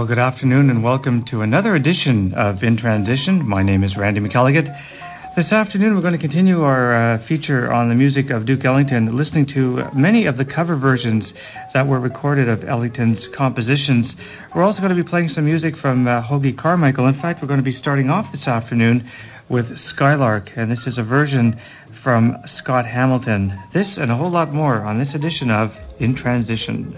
Well, good afternoon and welcome to another edition of In Transition. My name is Randy McElligott. This afternoon, we're going to continue our uh, feature on the music of Duke Ellington, listening to many of the cover versions that were recorded of Ellington's compositions. We're also going to be playing some music from uh, Hoagy Carmichael. In fact, we're going to be starting off this afternoon with Skylark, and this is a version from Scott Hamilton. This and a whole lot more on this edition of In Transition.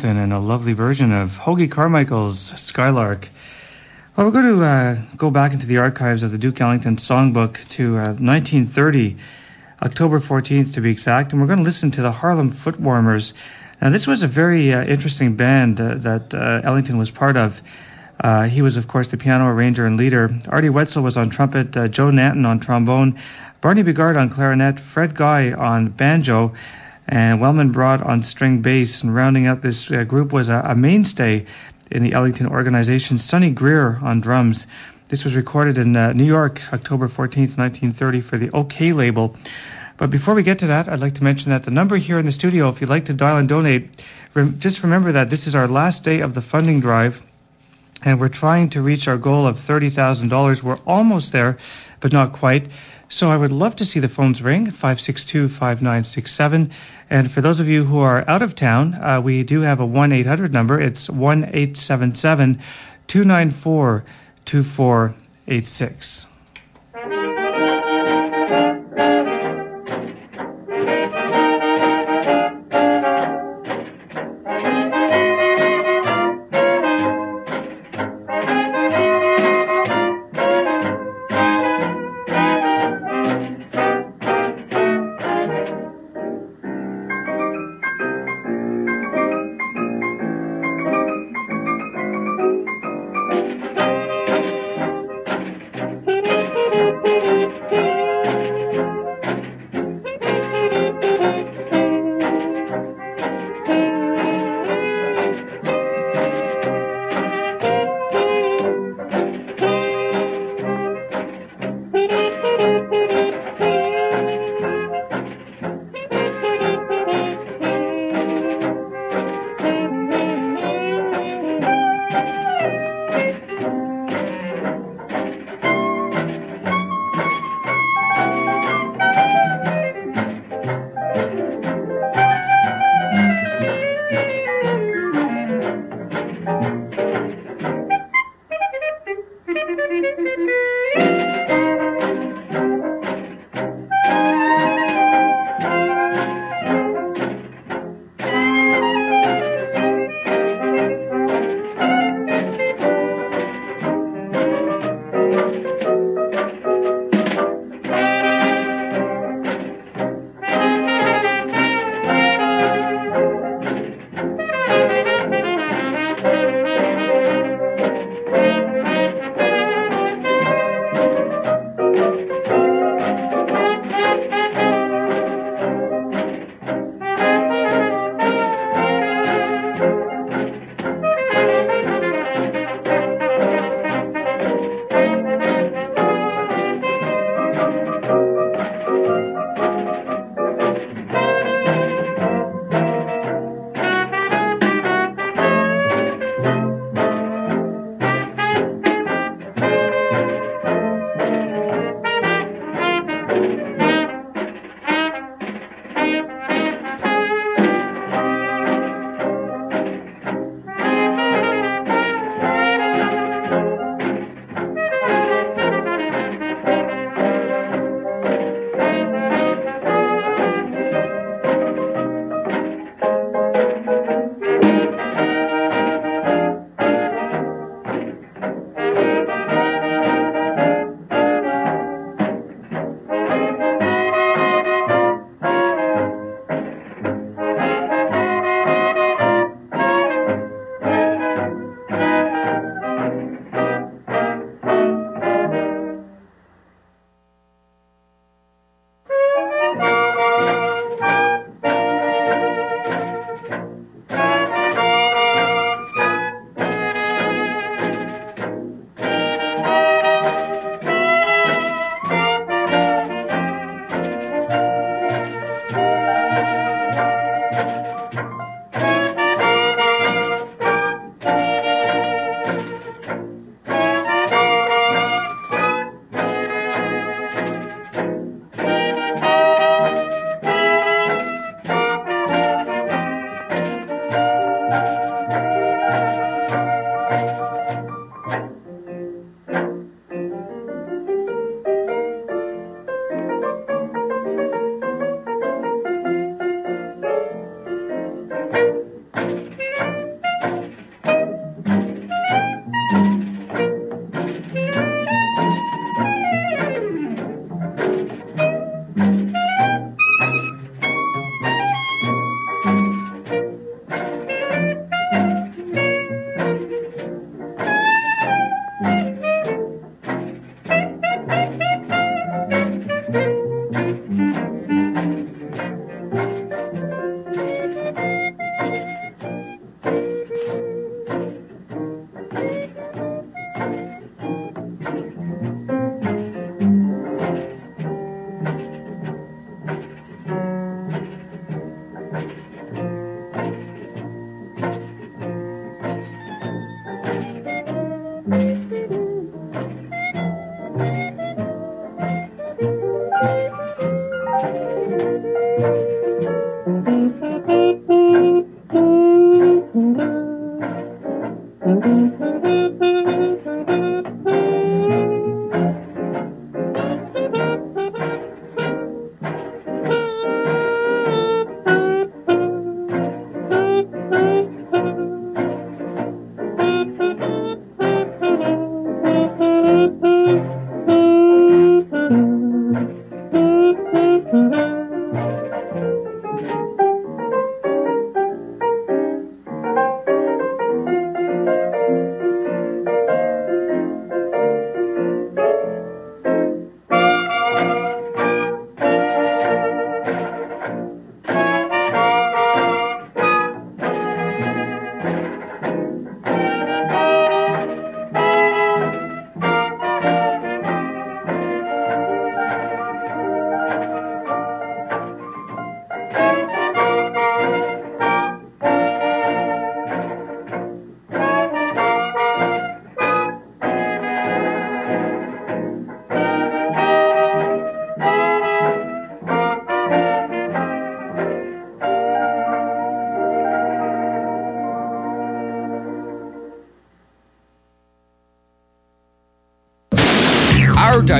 Hamilton and a lovely version of Hoagy Carmichael's Skylark. Well, we're going to uh, go back into the archives of the Duke Ellington Songbook to uh, 1930, October 14th to be exact, and we're going to listen to the Harlem Footwarmers. Now, this was a very uh, interesting band uh, that uh, Ellington was part of. Uh, he was, of course, the piano arranger and leader. Artie Whetsel was on trumpet, Joe Nanton on trombone, Barney Bigard on clarinet, Fred Guy on banjo, and Wellman Braud on string bass. And rounding out this uh, group was a, a, mainstay in the Ellington organization, Sonny Greer on drums. This was recorded in uh, New York, October 14th, 1930, for the OKeh label. But before we get to that, I'd like to mention that the number here in the studio, if you'd like to dial and donate, rem- just remember that this is our last day of the funding drive, and we're trying to reach our goal of $30,000. We're almost there, but not quite. So I would love to see the phones ring 562 5967. And for those of you who are out of town, uh, we do have a 1 800 number. It's 1 877 294 2486.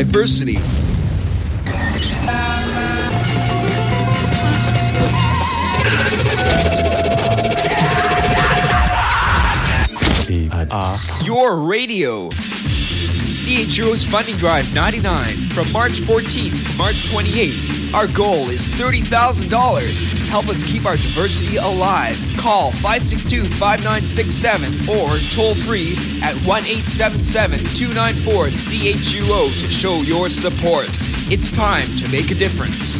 Diversity. Your radio. CHUO's Funding Drive 99 from March 14th to March 28th. Our goal is $30,000. Help us keep our diversity alive. Call 562 5967 or toll free at 1 877 294 CHUO to show your support. It's time to make a difference.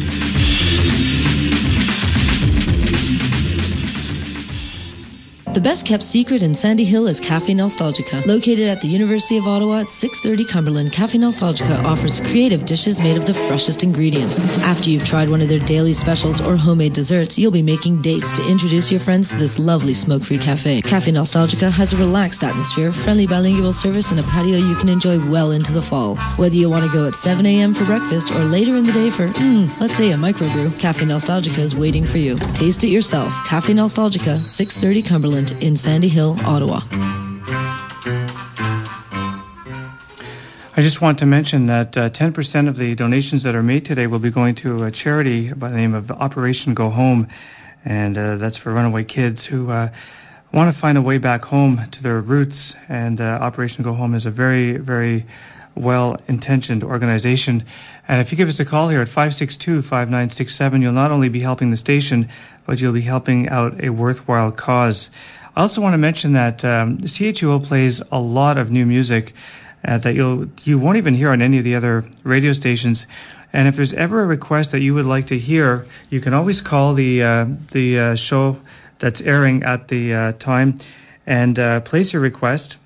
The best kept secret in Sandy Hill is Cafe Nostalgica. Located at the University of Ottawa at 630 Cumberland, Cafe Nostalgica offers creative dishes made of the freshest ingredients. After you've tried one of their daily specials or homemade desserts, you'll be making dates to introduce your friends to this lovely smoke-free cafe. Cafe Nostalgica has a relaxed atmosphere, friendly bilingual service, and a patio you can enjoy well into the fall. Whether you want to go at 7 a.m. for breakfast or later in the day for, mm, let's say a microbrew, Cafe Nostalgica is waiting for you. Taste it yourself. Cafe Nostalgica, 630 Cumberland in Sandy Hill, Ottawa. I just want to mention that uh, 10% of the donations that are made today will be going to a charity by the name of Operation Go Home, and uh, that's for runaway kids who uh, want to find a way back home to their roots. And uh, Operation Go Home is a very, very well intentioned organization. And if you give us a call here at 562 5967, you'll not only be helping the station, but you'll be helping out a worthwhile cause. I also want to mention that um, CHUO plays a lot of new music uh, that you'll you won't even hear on any of the other radio stations. And if there's ever a request that you would like to hear, you can always call the uh, the uh, show that's airing at the uh, time and uh, place your request.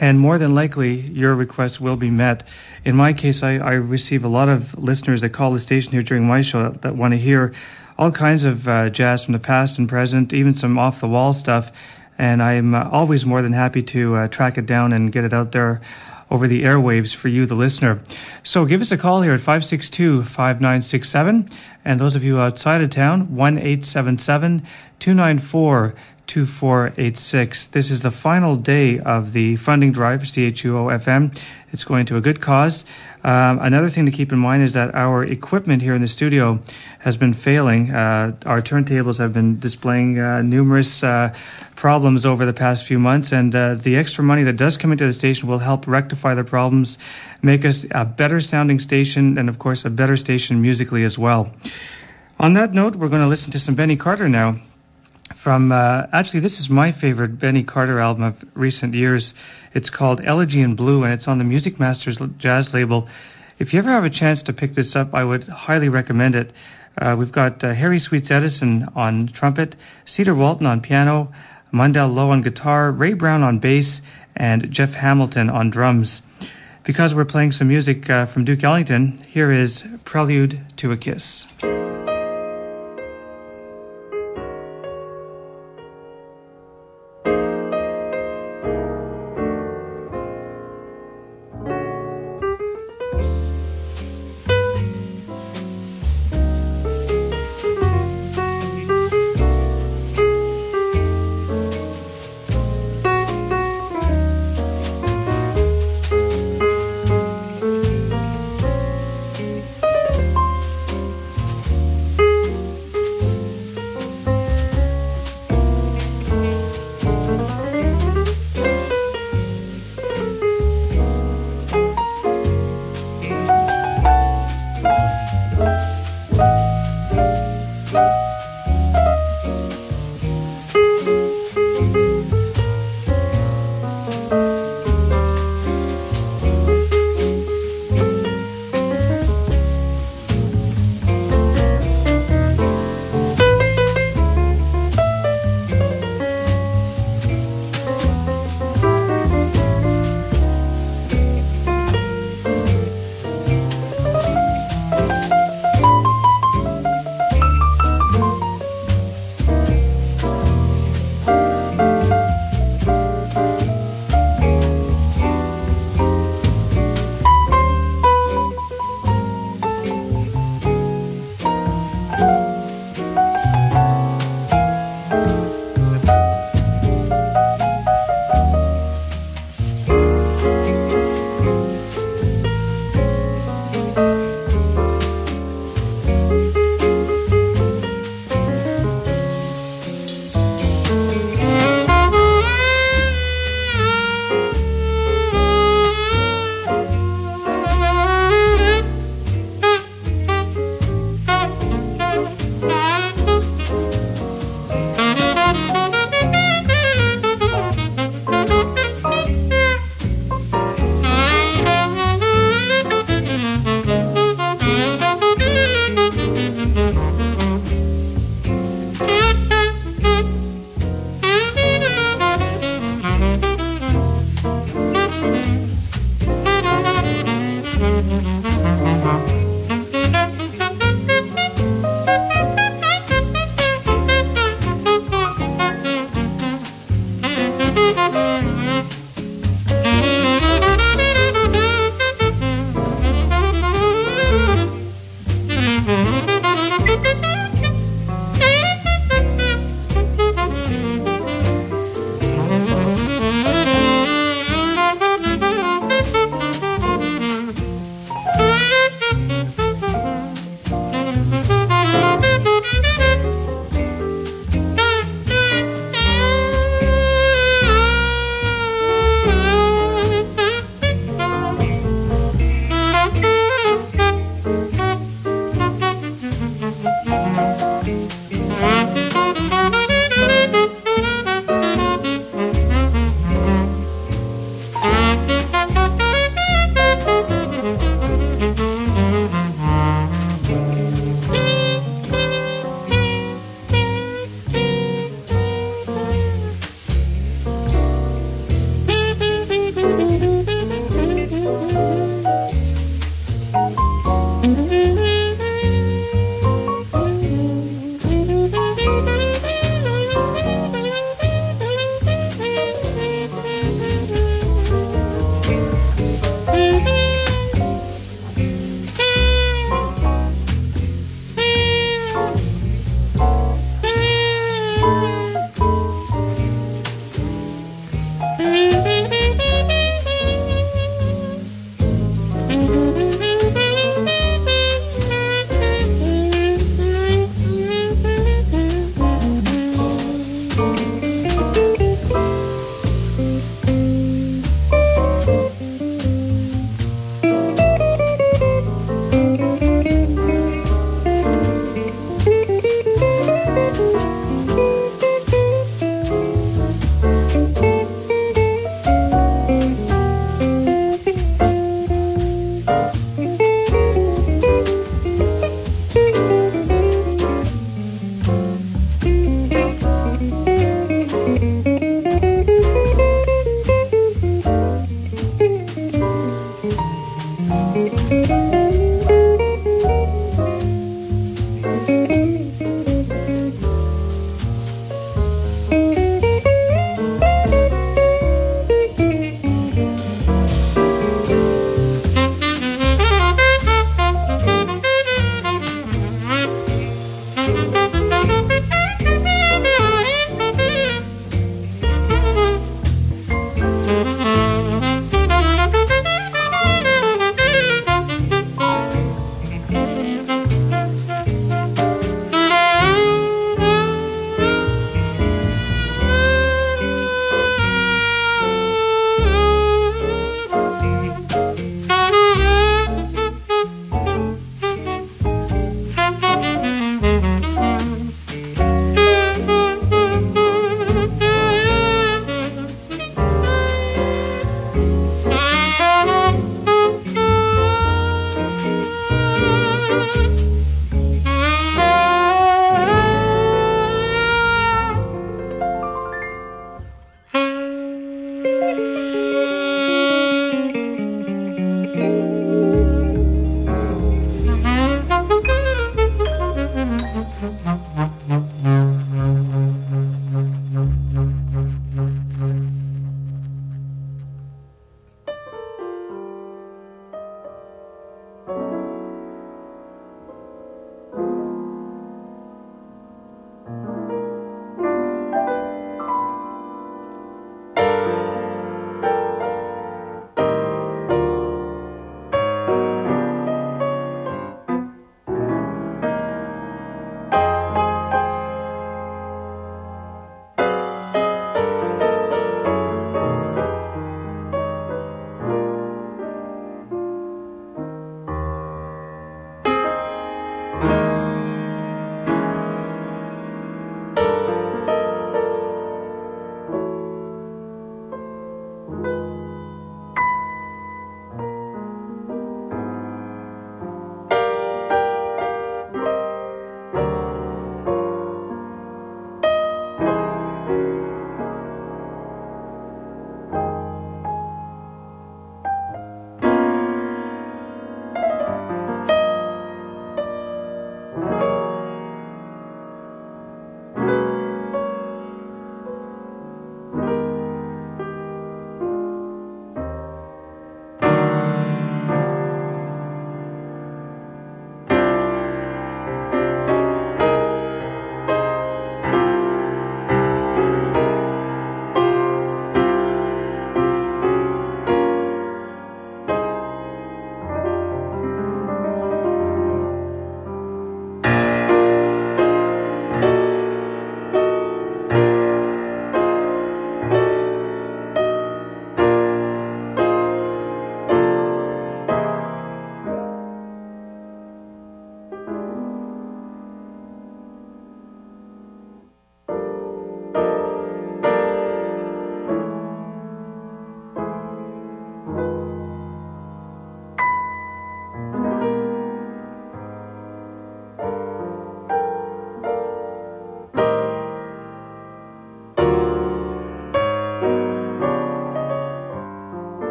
And more than likely, your request will be met. In my case, I, I receive a lot of listeners that call the station here during my show that, that want to hear all kinds of uh, jazz from the past and present, even some off the wall stuff. And I'm uh, always more than happy to uh, track it down and get it out there over the airwaves for you, the listener. So give us a call here at 562 5967. And those of you outside of town, 1 877 294 2486. This is the final day of the funding drive for CHUO FM. It's going to a good cause. Um, another thing to keep in mind is that our equipment here in the studio has been failing. Uh, our turntables have been displaying uh, numerous uh, problems over the past few months, and uh, the extra money that does come into the station will help rectify the problems, make us a better sounding station, and of course, a better station musically as well. On that note, we're going to listen to some Benny Carter now from uh, actually this is my favorite benny carter album of recent years it's called elegy in blue and it's on the music masters jazz label. If you ever have a chance to pick this up i would highly recommend it. Uh, we've got uh, harry sweets edison on trumpet cedar walton on piano mundell lowe on guitar ray brown on bass and jeff hamilton on drums. Because we're playing some music uh, from duke ellington here is prelude to a kiss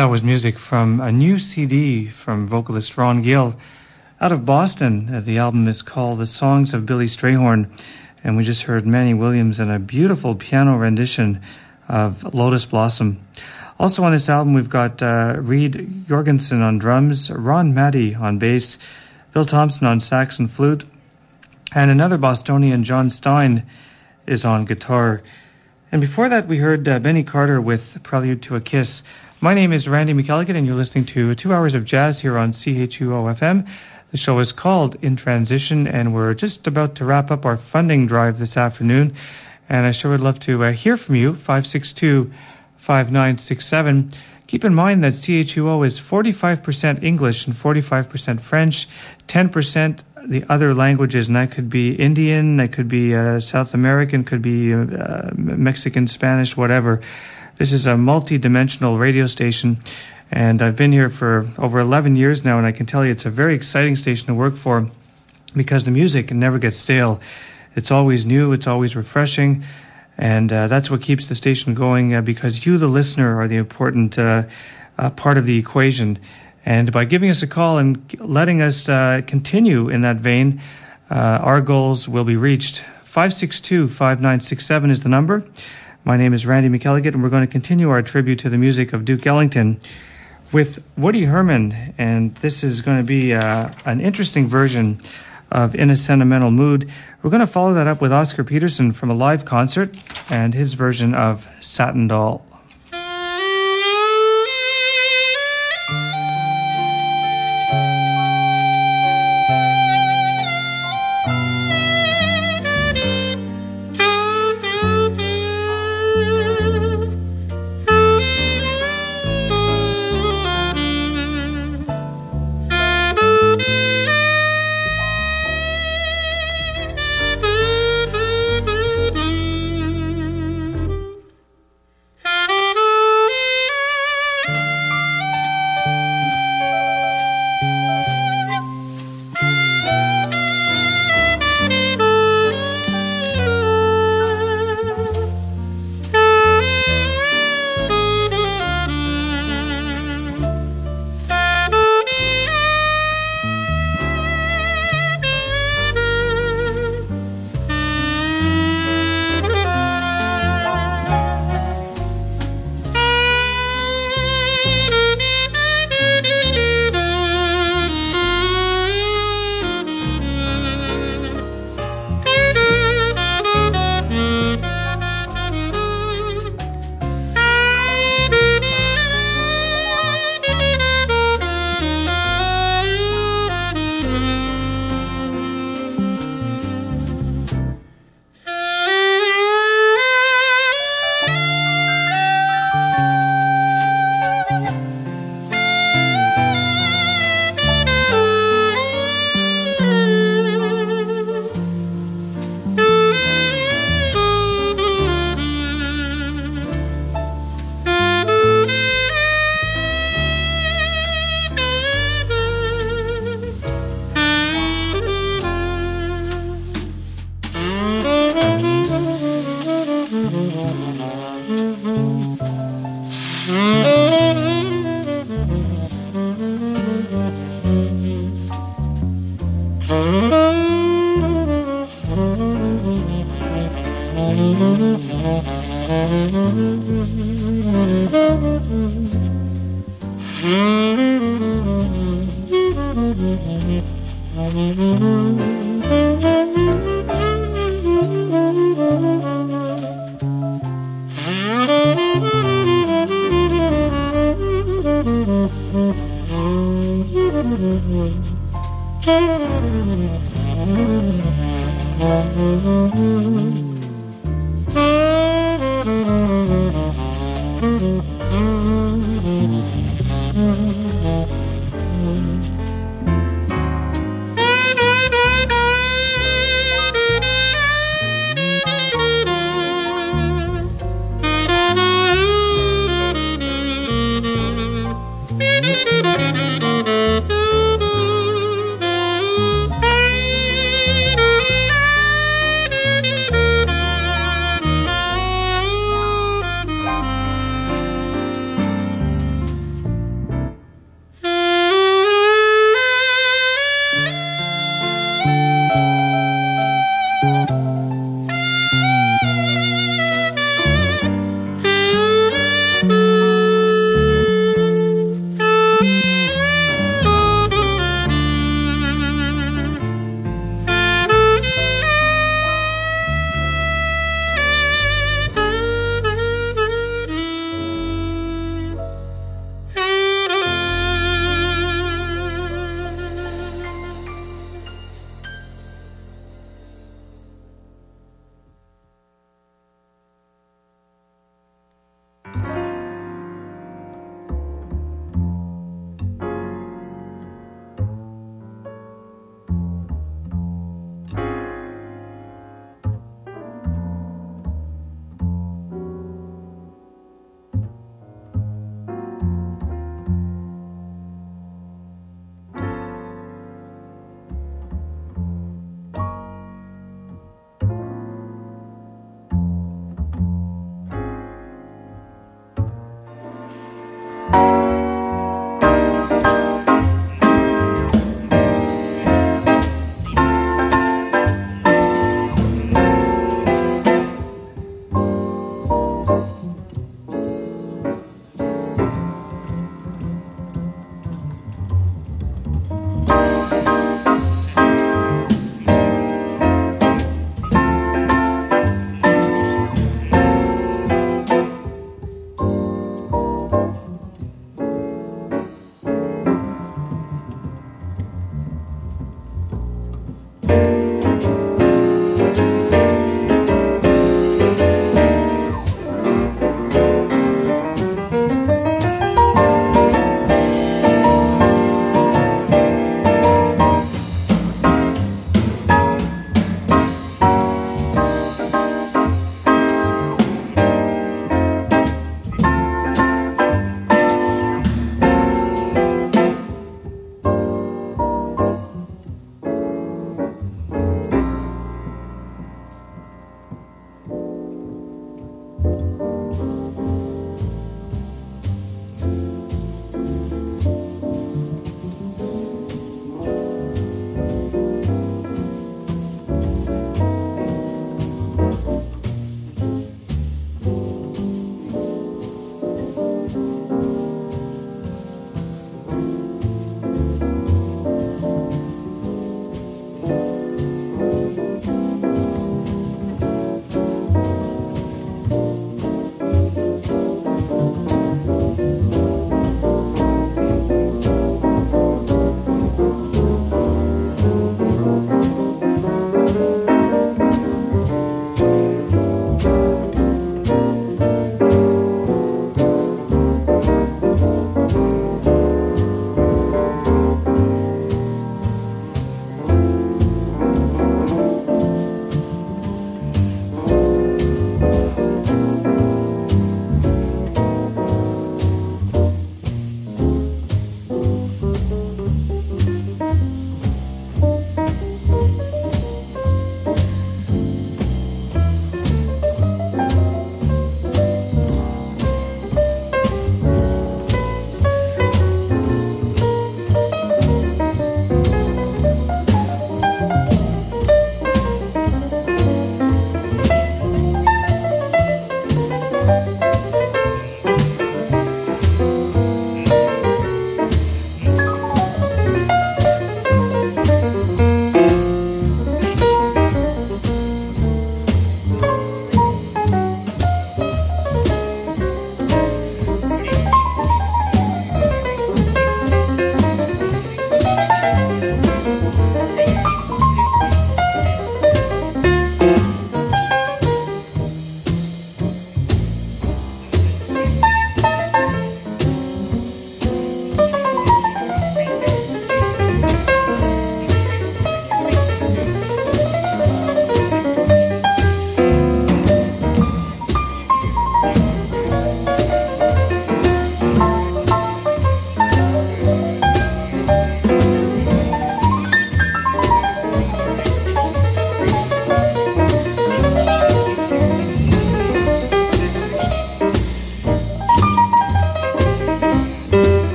That was music from a new CD from vocalist Ron Gill out of Boston. Uh, the album is called The Songs of Billy Strayhorn, and we just heard Manny Williams in a beautiful piano rendition of Lotus Blossom. Also on this album, we've got uh, Reed Jorgensen on drums, Ron Mahdi on bass, Bill Thompson on sax and flute, and another Bostonian, John Stein, is on guitar. And before that, we heard uh, Benny Carter with Prelude to a Kiss. My name is Randy McElligott, and you're listening to two hours of jazz here on CHUO FM. The show is called In Transition, and we're just about to wrap up our funding drive this afternoon. And I sure would love to uh, hear from you, 562 5967. Keep in mind that CHUO is 45% English and 45% French, 10% the other languages, and that could be Indian, that could be uh, South American, could be uh, Mexican, Spanish, whatever. This is a multi-dimensional radio station, and I've been here for over 11 years now, and I can tell you it's a very exciting station to work for because the music never gets stale. It's always new, it's always refreshing, and uh, that's what keeps the station going uh, because you, the listener, are the important uh, uh, part of the equation. And by giving us a call and letting us uh, continue in that vein, our goals will be reached. 562 5967 is the number. My name is Randy McElligott, and we're going to continue our tribute to the music of Duke Ellington with Woody Herman. And this is going to be uh, an interesting version of In a Sentimental Mood. We're going to follow that up with Oscar Peterson from a live concert and his version of Satin Doll.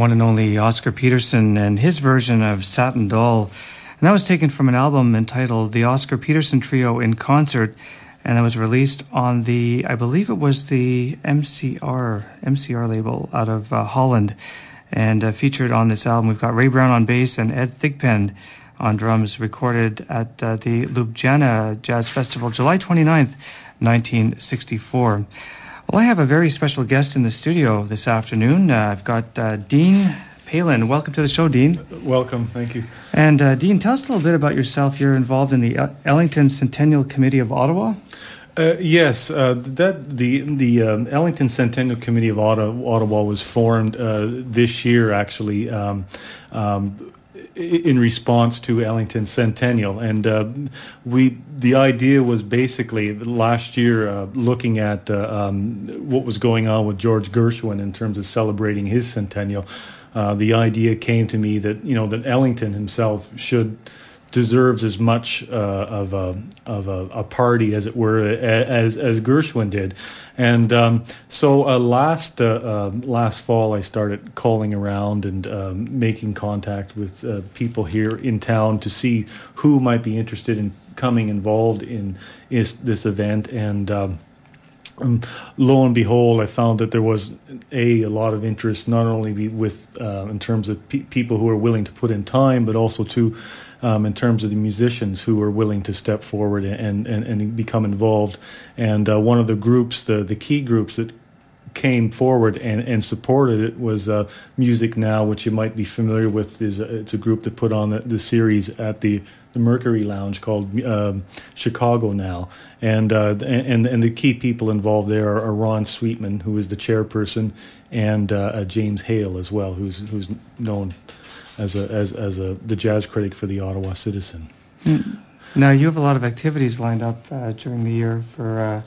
One and only Oscar Peterson and his version of Satin Doll. And that was taken from an album entitled The Oscar Peterson Trio in Concert. And that was released on the, I believe it was the MCR, MCR label out of uh, Holland. And uh, featured on this album, we've got Ray Brown on bass and Ed Thigpen on drums, recorded at uh, the Ljubljana Jazz Festival, July 29th, 1964. Well, I have a very special guest in the studio this afternoon. Uh, I've got uh, Dean Palin. Welcome to the show, Dean. Welcome, thank you. And uh, Dean, tell us a little bit about yourself. You're involved in the Ellington Centennial Committee of Ottawa. Uh, yes, uh, that the the um, Ellington Centennial Committee of Ottawa, Ottawa was formed uh, this year, actually. Um, um, in response to Ellington Centennial, and uh, we the idea was basically last year uh, looking at uh, um, what was going on with George Gershwin in terms of celebrating his centennial. Uh, the idea came to me that you know that Ellington himself should deserves as much uh, of a of a, a, party as it were as as Gershwin did, and um, so uh, last uh, uh last fall I started calling around and um, making contact with uh, people here in town to see who might be interested in coming involved in is, this event and. Um, um, lo and behold, I found that there was a a lot of interest, not only with uh, in terms of pe- people who are willing to put in time, but also to um, in terms of the musicians who are willing to step forward and and, and become involved. And uh, one of the groups, the the key groups that came forward and, and supported it was uh, Music Now, which you might be familiar with. is a, It's a group that put on the, the series at the, the Mercury Lounge called um, Chicago Now, and uh, and and the key people involved there are, Ron Sweetman, who is the chairperson, and uh, James Hale as well, who's who's known as a as as a the jazz critic for the Ottawa Citizen. Mm. Now you have a lot of activities lined up uh, during the year for uh,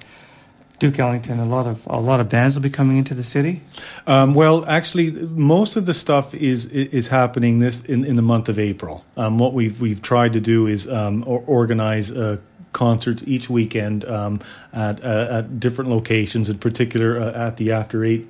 Duke Ellington, a lot of a lot of bands will be coming into the city. Um, well, actually, most of the stuff is is happening this in, in the month of April. Um, what we've we've tried to do is um, organize uh, concerts each weekend um, at uh, at different locations. In particular, uh, at the After Eight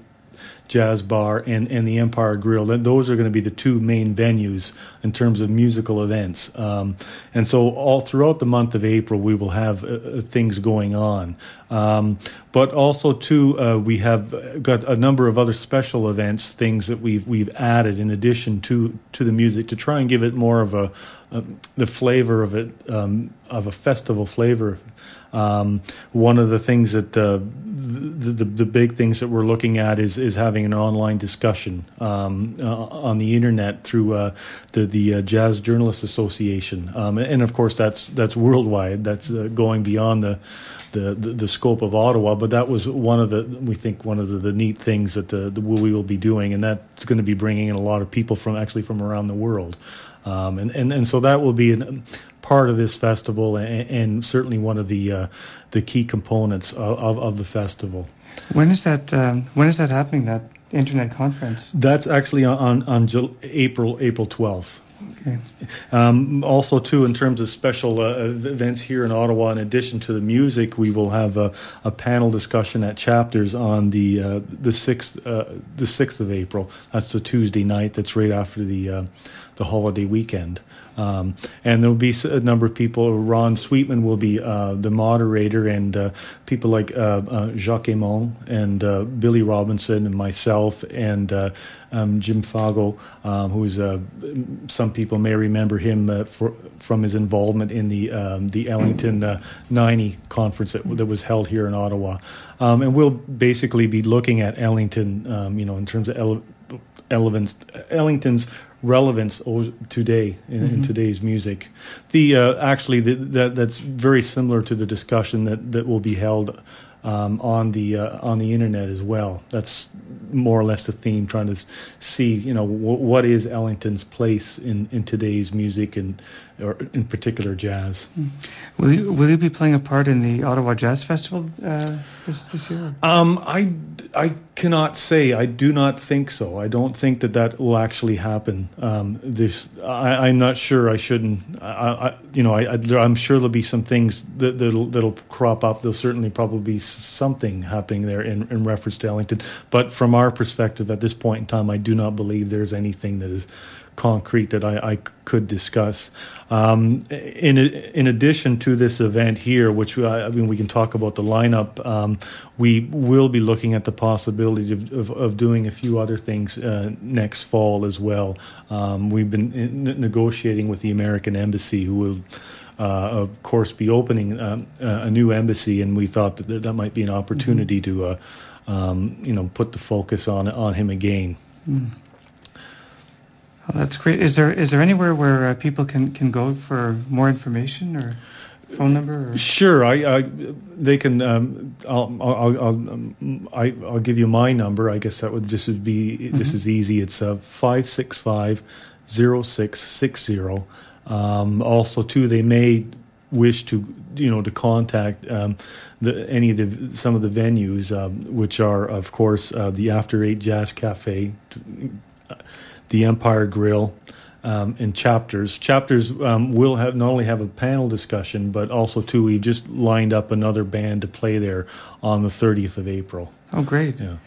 Jazz Bar and, and the Empire Grill. Those are going to be the two main venues in terms of musical events. Um, and so, all throughout the month of April, we will have uh, uh, things going on. Um, but also, too, uh, we have got a number of other special events, things that we've we've added in addition to to the music to try and give it more of a, a the flavor of it um, of a festival flavor. Um, one of the things that uh, the, the, the big things that we're looking at is is having an online discussion um, uh, on the internet through uh, the the uh, Jazz Journalists Association, um, and of course that's that's worldwide. That's uh, going beyond the, the, the. Scope of Ottawa, but that was one of the we think one of the, the neat things that the, the, we will be doing, and that's going to be bringing in a lot of people from actually from around the world, um, and, and and so that will be an, part of this festival and, and certainly one of the uh, the key components of, of, of, the festival. When is that? Um, when is that happening? That internet conference? That's actually on on, on April April twelfth. Okay. Um, also, too, in terms of special uh, events here in Ottawa, in addition to the music, we will have a, a panel discussion at Chapters on the uh, the sixth uh, the sixth of April. That's the Tuesday night. That's right after the uh, the holiday weekend. Um, and there will be a number of people. Ron Sweetman will be uh, the moderator, and uh, people like uh, uh Jacques Emond and uh, Billy Robinson and myself and um, Jim Fago, um, who's some people may remember him for, from his involvement in the um, the Ellington 90 conference that, that, was held here in Ottawa. Um, and we'll basically be looking at Ellington, um, you know, in terms of ele- Ellington's relevance today in, mm-hmm. in today's music. The uh, actually the, that that's very similar to the discussion that that will be held um, on the uh, on the internet as well. That's more or less the theme, trying to see you know w- what is Ellington's place in, in today's music and or in particular jazz. Hmm. Will you will you be playing a part in the Ottawa Jazz Festival uh, this, this year? Um, I I cannot say. I do not think so. I don't think that that will actually happen. Um, this I, am not sure. I shouldn't. I, I you know I, am sure there'll be some things that that'll, that'll crop up. There'll certainly probably be something happening there in, in reference to Ellington. But from our perspective at this point in time, I do not believe there's anything that is concrete that I, I could discuss. Um, in in addition to this event here, which I, I mean we can talk about the lineup, um, we will be looking at the possibility of, of, of doing a few other things uh, next fall as well. Um, we've been in, negotiating with the American Embassy, who will. Uh, of course, be opening um, a new embassy, and we thought that that might be an opportunity mm-hmm. to, uh, um, you know, put the focus on on him again. Mm. Oh, that's great. Is there is there anywhere where uh, people can, can go for more information or phone number? Or? Sure, I, I they can. Um, I'll I'll I'll, um, I, will give you my number. I guess that would just be mm-hmm. this is easy. It's uh, five six five zero six six zero. Um, also, too, they may wish to you know to contact um, the, any of the some of the venues, um, which are of course uh, the After Eight Jazz Cafe the Empire Grill, um, and chapters. Chapters um, will have not only have a panel discussion, but also too we just lined up another band to play there on the 30th of April. Oh, great! Yeah,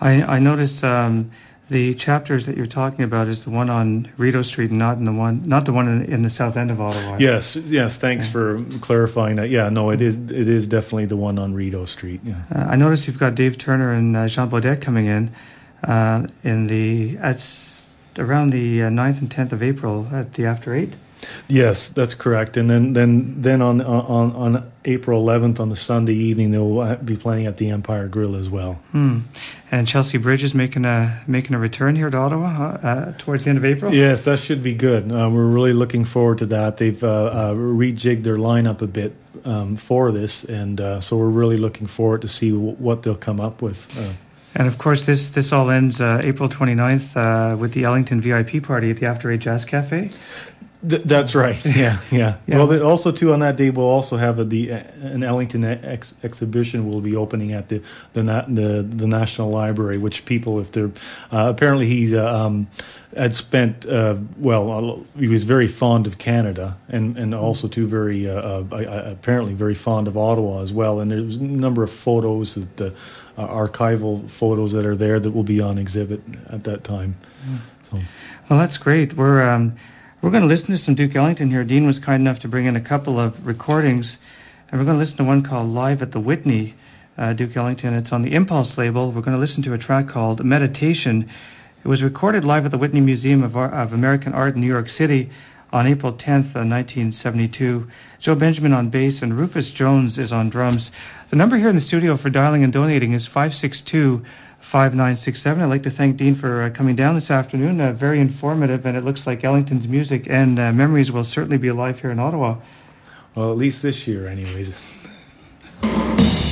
I I noticed. Um, the chapters that you're talking about is the one on Rideau Street, not in the one, not the one in, in the south end of Ottawa. Yes, yes. Thanks yeah. for clarifying that. Yeah, no, it is. It is definitely the one on Rideau Street. Yeah. Uh, I noticed you've got Dave Turner and uh, Jean Beaudet coming in uh, in the at around the uh, 9th and 10th of April at the After Eight. Yes, that's correct. And then then then on on on April 11th on the Sunday evening they'll uh, be playing at the Empire Grill as well. Hmm. And Chelsea Bridge is making a making a return here to Ottawa uh, towards the end of April. Yes, that should be good. Uh, we're really looking forward to that. They've uh, uh, rejigged their lineup a bit um, for this, and uh, so we're really looking forward to see w- what they'll come up with. And of course, this this all ends uh, April 29th uh, with the Ellington VIP party at the After Eight Jazz Cafe. Th- that's right. Yeah, yeah. Yeah. Well, also too on that day we'll also have a, the an Ellington ex- exhibition will be opening at the the, the the National Library, which people, if they're uh, apparently he's uh, um, had spent uh, well, he was very fond of Canada and and also too very uh, uh, uh, apparently very fond of Ottawa as well. And there's a number of photos that uh, archival photos that are there that will be on exhibit at that time. So. Well, that's great. We're um, we're going to listen to some Duke Ellington here. Dean was kind enough to bring in a couple of recordings, and we're going to listen to one called "Live at the Whitney." Uh, Duke Ellington. It's on the Impulse label. We're going to listen to a track called "Meditation." It was recorded live at the Whitney Museum of, Ar- of American Art in New York City on April 10th, uh, 1972. Joe Benjamin on bass and Rufus Jones is on drums. The number here in the studio for dialing and donating is 562 5967. I'd like to thank Dean for uh, coming down this afternoon. Uh, very informative, and it looks like Ellington's music and uh, memories will certainly be alive here in Ottawa. Well, at least this year, anyways.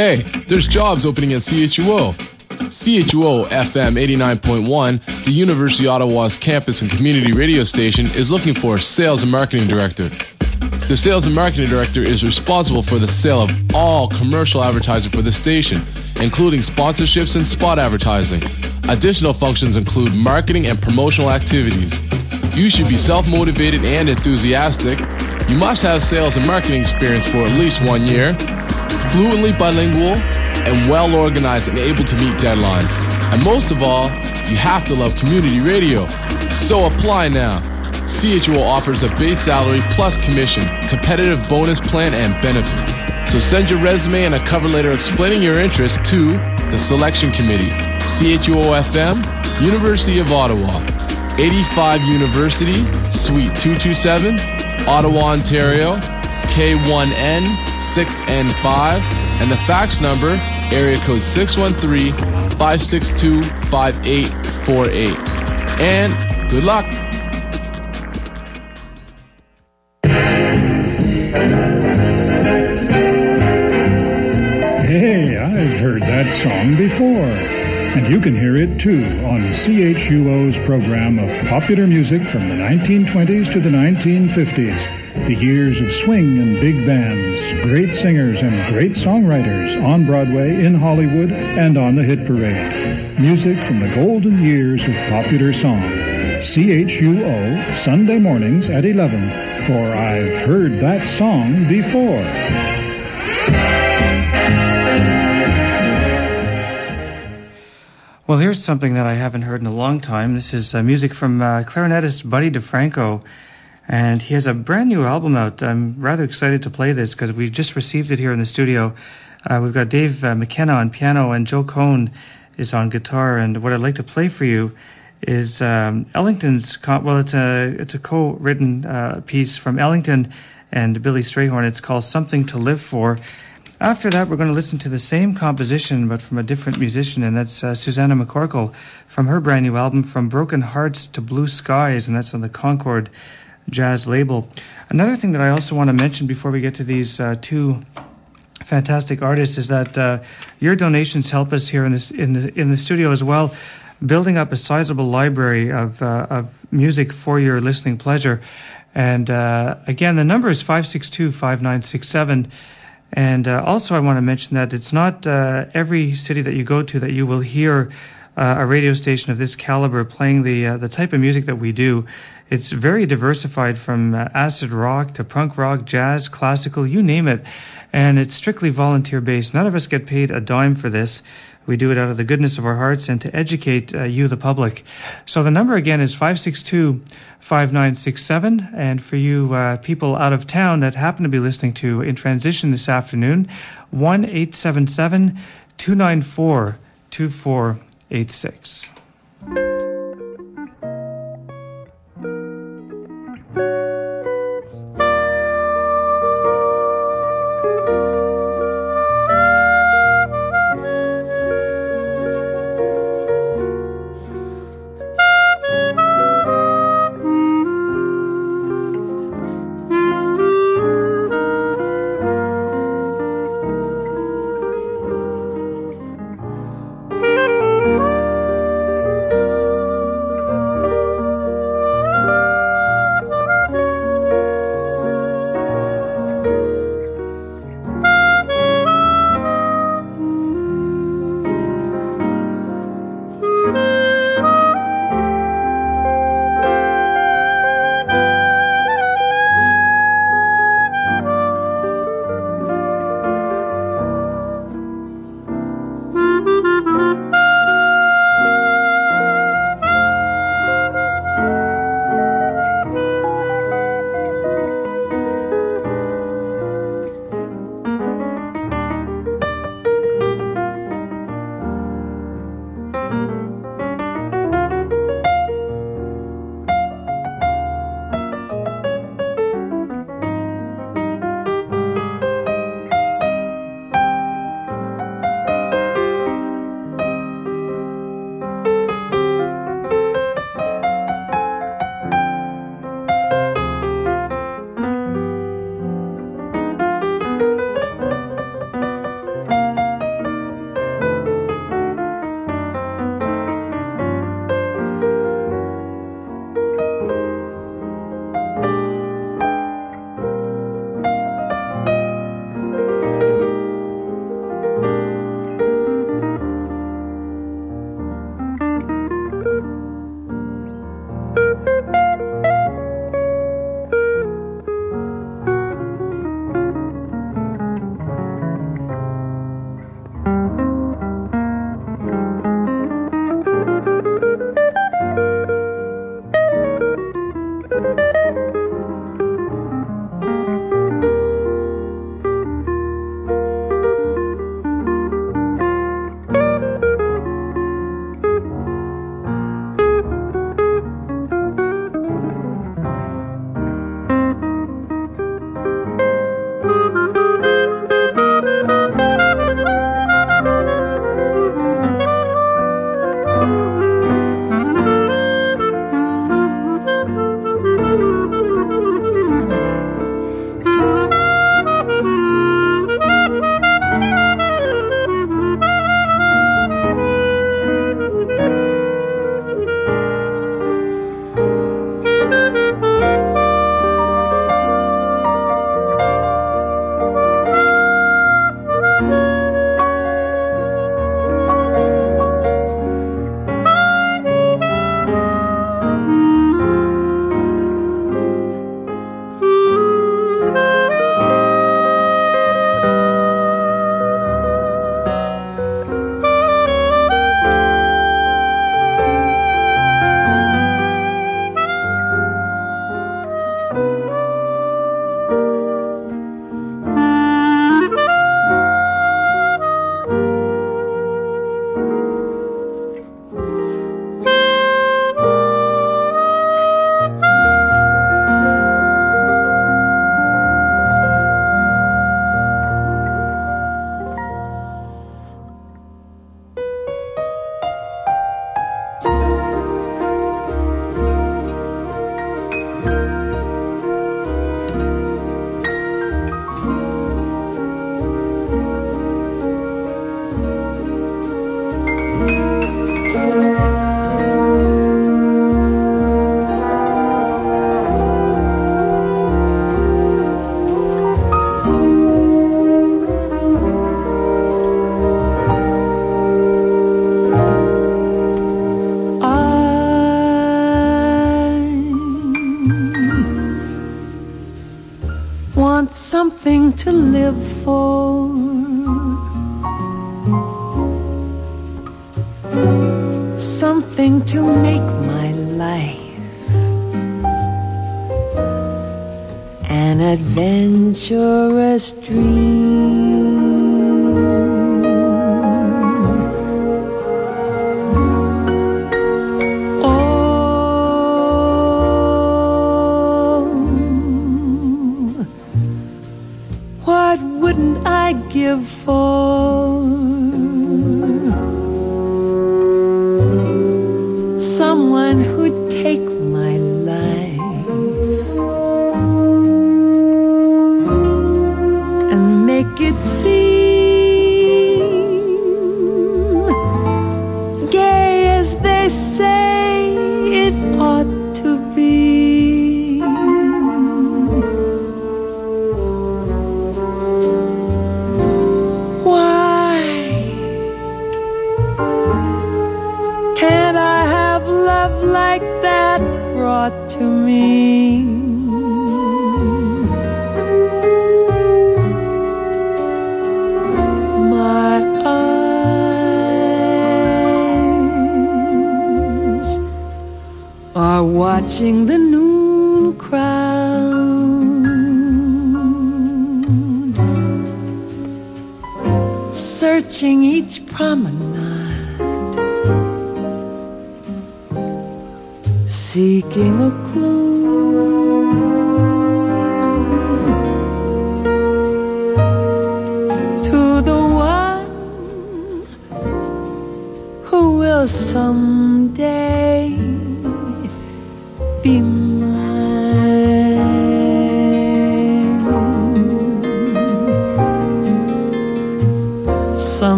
Hey, there's jobs opening at CHUO. CHUO FM 89.1, the University of Ottawa's campus and community radio station, is looking for a sales and marketing director. The sales and marketing director is responsible for the sale of all commercial advertising for the station, including sponsorships and spot advertising. Additional functions include marketing and promotional activities. You should be self motivated and enthusiastic. You must have sales and marketing experience for at least one year, fluently bilingual, and well organized and able to meet deadlines. And most of all, you have to love community radio. So apply now. CHUO offers a base salary plus commission, competitive bonus plan, and benefit. So send your resume and a cover letter explaining your interest to the selection committee, CHUO FM, University of Ottawa, 85 University, Suite 227, Ottawa, Ontario, K1N 6N5, and the fax number, area code 613 562 5848. And good luck. Hey, I've heard that song before. And you can hear it too on CHUO's program of popular music from the 1920s to the 1950s. The years of swing and big bands, great singers and great songwriters on Broadway, in Hollywood, and on the hit parade. Music from the golden years of popular song. CHUO, Sunday mornings at 11 for I've Heard That Song Before. Well, here's something that I haven't heard in a long time. This is uh, music from uh, clarinetist Buddy DeFranco, and he has a brand new album out. I'm rather excited to play this because we just received it here in the studio. Uh, we've got Dave uh, McKenna on piano, and Joe Cohn is on guitar. And what I'd like to play for you is um, Ellington's. Well, it's a it's a co-written uh, piece from Ellington and Billy Strayhorn. It's called "Something to Live For." After that, we're going to listen to the same composition, but from a different musician, and that's uh, Susannah McCorkle from her brand new album, From Broken Hearts to Blue Skies, and that's on the Concord Jazz label. Another thing that I also want to mention before we get to these uh, two fantastic artists is that uh, your donations help us here in this in the in the studio as well, building up a sizable library of uh, of music for your listening pleasure. And uh, again, the number is five six two five nine six seven. And uh, also, I want to mention that it's not uh, every city that you go to that you will hear uh, a radio station of this caliber playing the uh, the type of music that we do. It's very diversified from uh, acid rock to punk rock, jazz, classical, you name it. And it's strictly volunteer based. None of us get paid a dime for this. We do it out of the goodness of our hearts and to educate uh, you, the public. So the number again is 562 5967. And for you uh, people out of town that happen to be listening to In Transition this afternoon, 1 877 294 2486.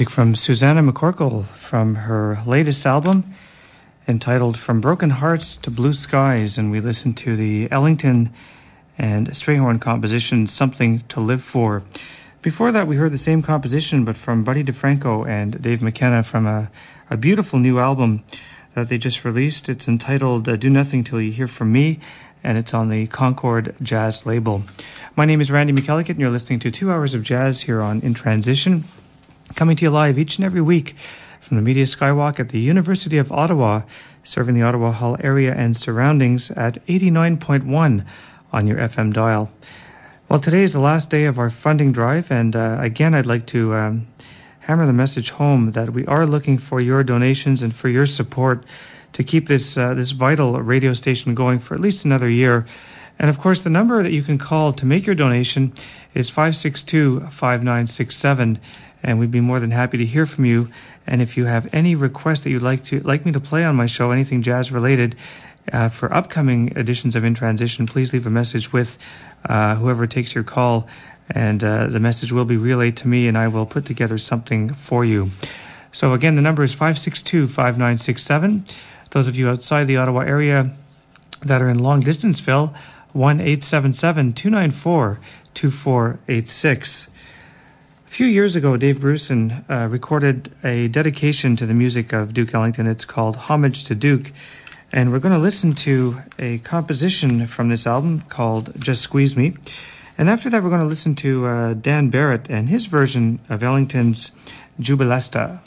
Music from Susanna McCorkle from her latest album. entitled From Broken Hearts to Blue Skies, and we listened to the Ellington and Strayhorn composition Something to Live For. Before that, we heard the same composition, but from Buddy DeFranco and Dave McKenna from a, a beautiful new album that they just released. It's entitled uh, Do Nothing Till You Hear From Me, and it's on the Concord Jazz label. My name is Randy McElligott, and you're listening to two hours of jazz here on In Transition, coming to you live each and every week from the Media Skywalk at the University of Ottawa, serving the Ottawa Hull area and surroundings at 89.1 on your FM dial. Well, today is the last day of our funding drive, and uh, again, I'd like to um, hammer the message home that we are looking for your donations and for your support to keep this uh, this vital radio station going for at least another year. And of course, the number that you can call to make your donation is 562 5967, and we'd be more than happy to hear from you. And if you have any requests that you'd like to like me to play on my show, anything jazz related, uh, for upcoming editions of In Transition, please leave a message with uh, whoever takes your call, and uh, the message will be relayed to me, and I will put together something for you. So, again, the number is 562 5967. Those of you outside the Ottawa area that are in long distance, Phil, 1 877 294 2486. A few years ago, Dave Grusin uh, recorded a dedication to the music of Duke Ellington. It's called Homage to Duke. And we're going to listen to a composition from this album called Just Squeeze Me. And after that, we're going to listen to uh, Dan Barrett and his version of Ellington's Jubilesta.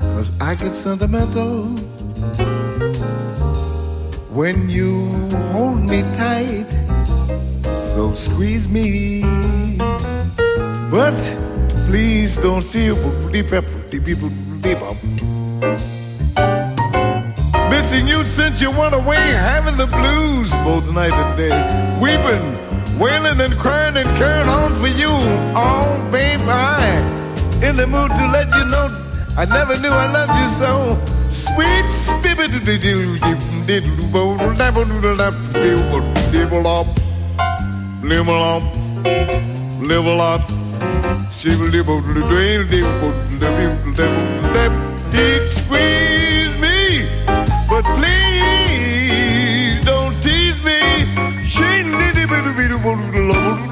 Cause I get sentimental when you hold me tight so squeeze me but please don't see. Missing you since you went away, having the blues both night and day. Weeping, wailing and crying and carrying on for you. Oh, babe, I in the mood to let you know I never knew I loved you so. Sweet live a lot, live a lot. She will live a He'd squeeze me, but please little bit, little little little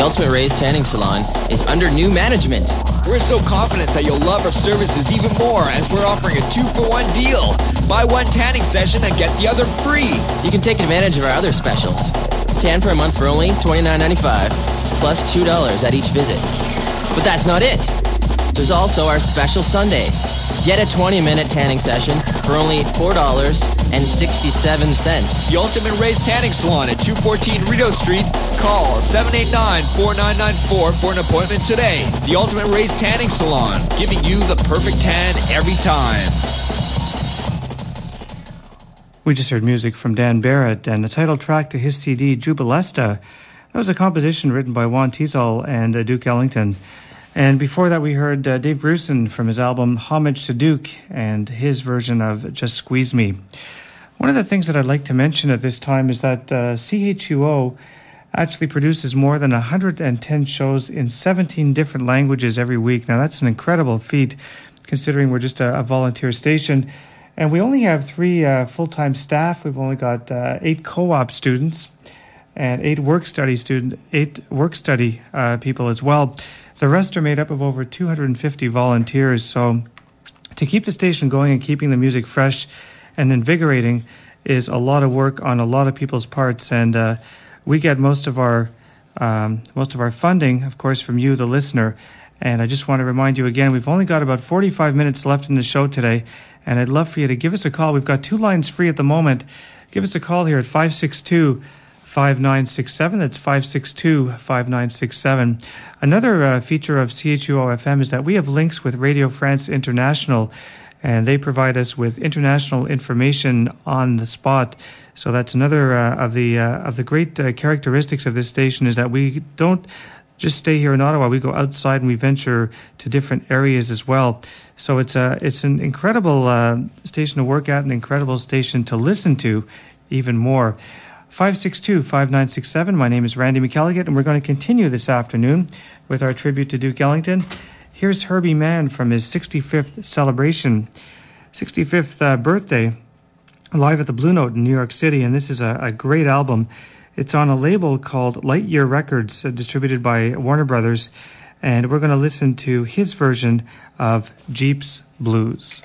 The Ultimate Rays Tanning Salon is under new management. We're so confident that you'll love our services even more as we're offering a two for one deal. Buy one tanning session and get the other free. You can take advantage of our other specials. Tan for a month for only $29.95, plus $2 at each visit. But that's not it. There's also our special Sundays. Get a 20-minute tanning session for only $4.67. The Ultimate Rays Tanning Salon at 214 Rideau Street. Call 789-4994 for an appointment today. The Ultimate Rays Tanning Salon, giving you the perfect tan every time. We just heard music from Dan Barrett and the title track to his CD, Jubilesta. That was a composition written by Juan Tizol and uh, Duke Ellington. And before that, we heard uh, Dave Grusin from his album Homage to Duke and his version of Just Squeeze Me. One of the things that I'd like to mention at this time is that uh, CHUO actually produces more than 110 shows in 17 different languages every week. Now, that's an incredible feat considering we're just a, a volunteer station. And we only have three uh, full time staff. We've only got uh, eight co op students and eight work study student, eight work study uh, people as well. The rest are made up of over 250 volunteers. So, to keep the station going and keeping the music fresh and invigorating is a lot of work on a lot of people's parts. And uh, we get most of our um, most of our funding, of course, from you, the listener. And I just want to remind you again, we've only got about 45 minutes left in the show today, and I'd love for you to give us a call. We've got two lines free at the moment. Give us a call here at 562 5967. That's 562 5967. Another uh, feature of CHUO FM is that we have links with Radio France International, and they provide us with international information on the spot. So that's another uh, of the uh, of the great uh, characteristics of this station is that we don't just stay here in Ottawa. We go outside and we venture to different areas as well. So it's a it's an incredible uh, station to work at, an incredible station to listen to, even more. 562 5967. My name is Randy McElligott, and we're going to continue this afternoon with our tribute to Duke Ellington. Here's Herbie Mann from his 65th celebration, 65th uh, birthday, live at the Blue Note in New York City. And this is a, a great album. It's on a label called Lightyear Records, uh, distributed by Warner Brothers. And we're going to listen to his version of Jeep's Blues.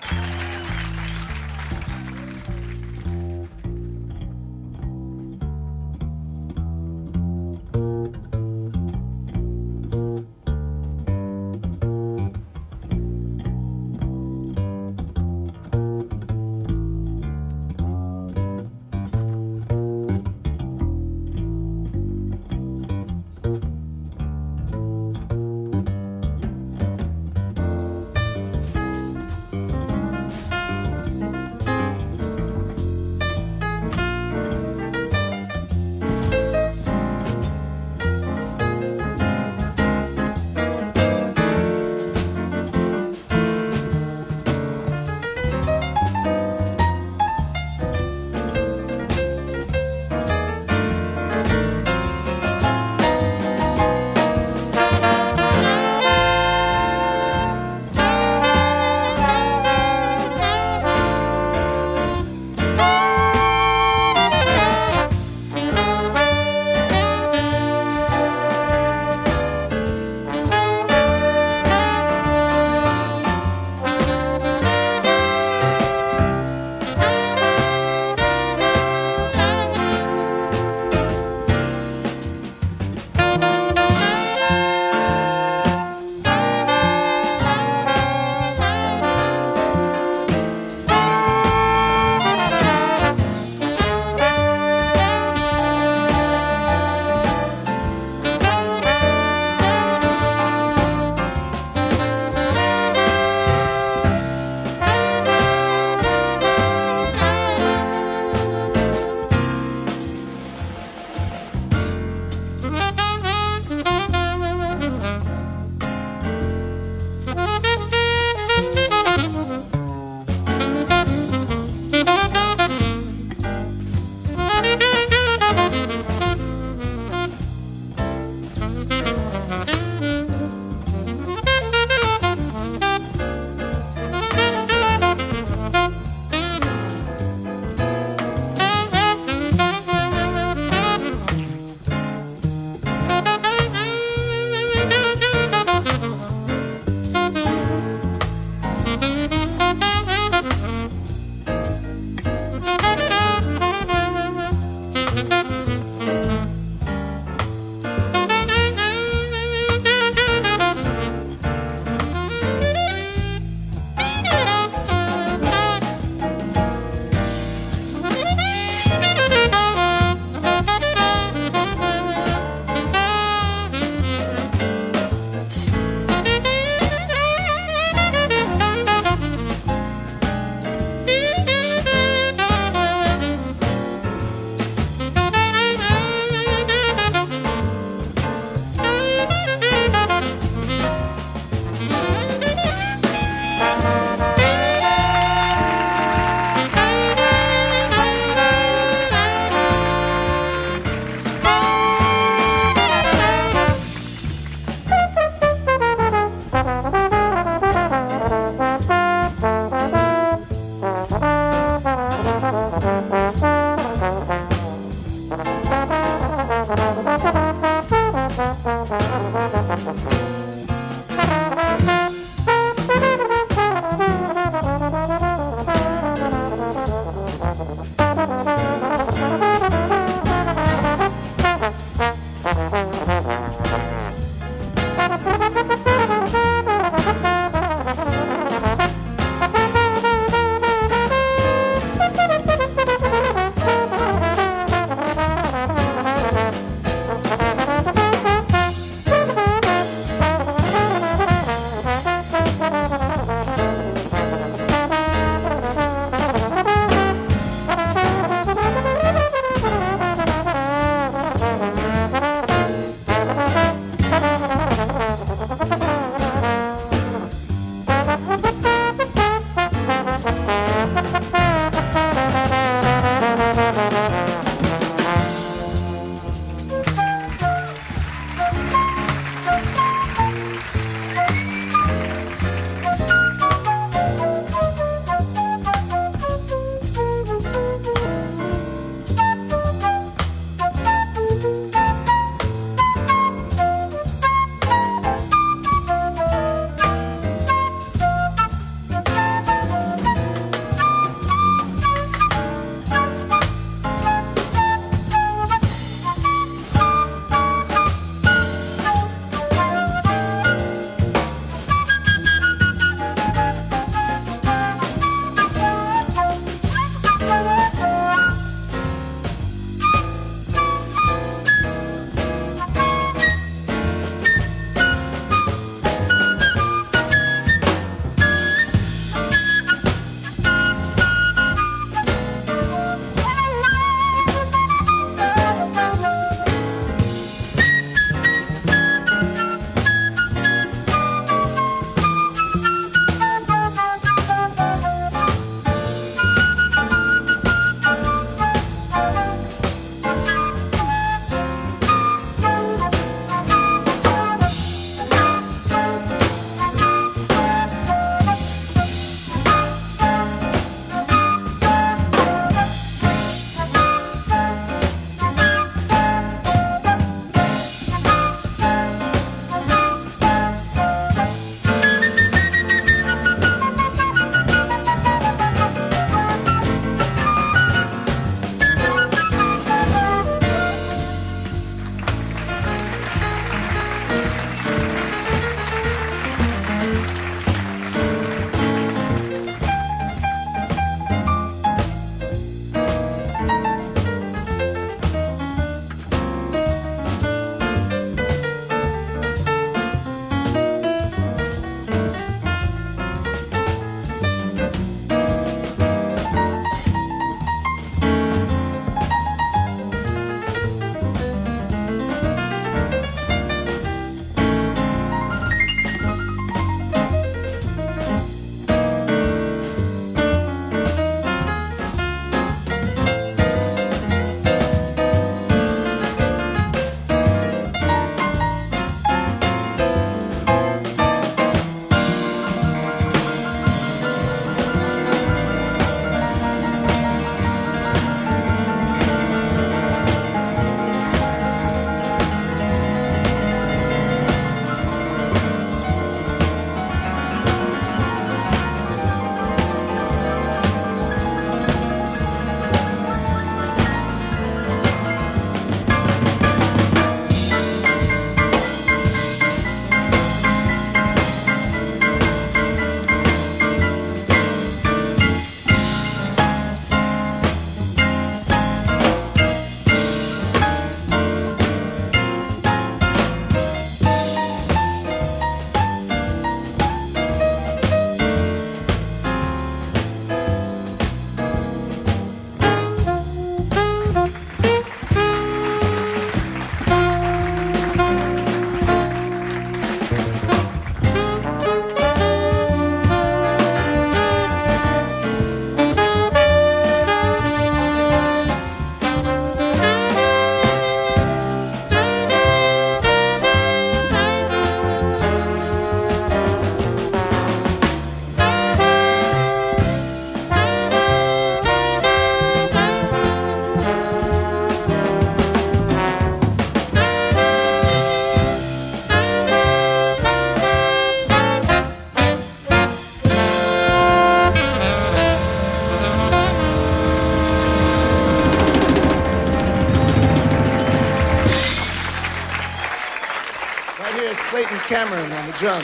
Cameron on the drums.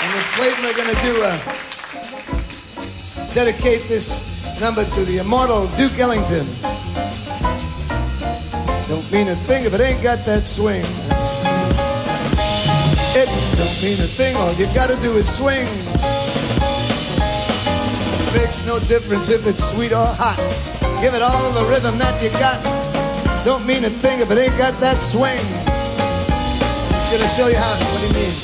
And with Clayton, we're going to do a dedicate this number to the immortal Duke Ellington. Don't mean a thing if it ain't got that swing. It don't mean a thing, all you gotta do is swing. Makes no difference if it's sweet or hot. Give it all the rhythm that you got. Don't mean a thing if it ain't got that swing. Just gonna show you how what he means.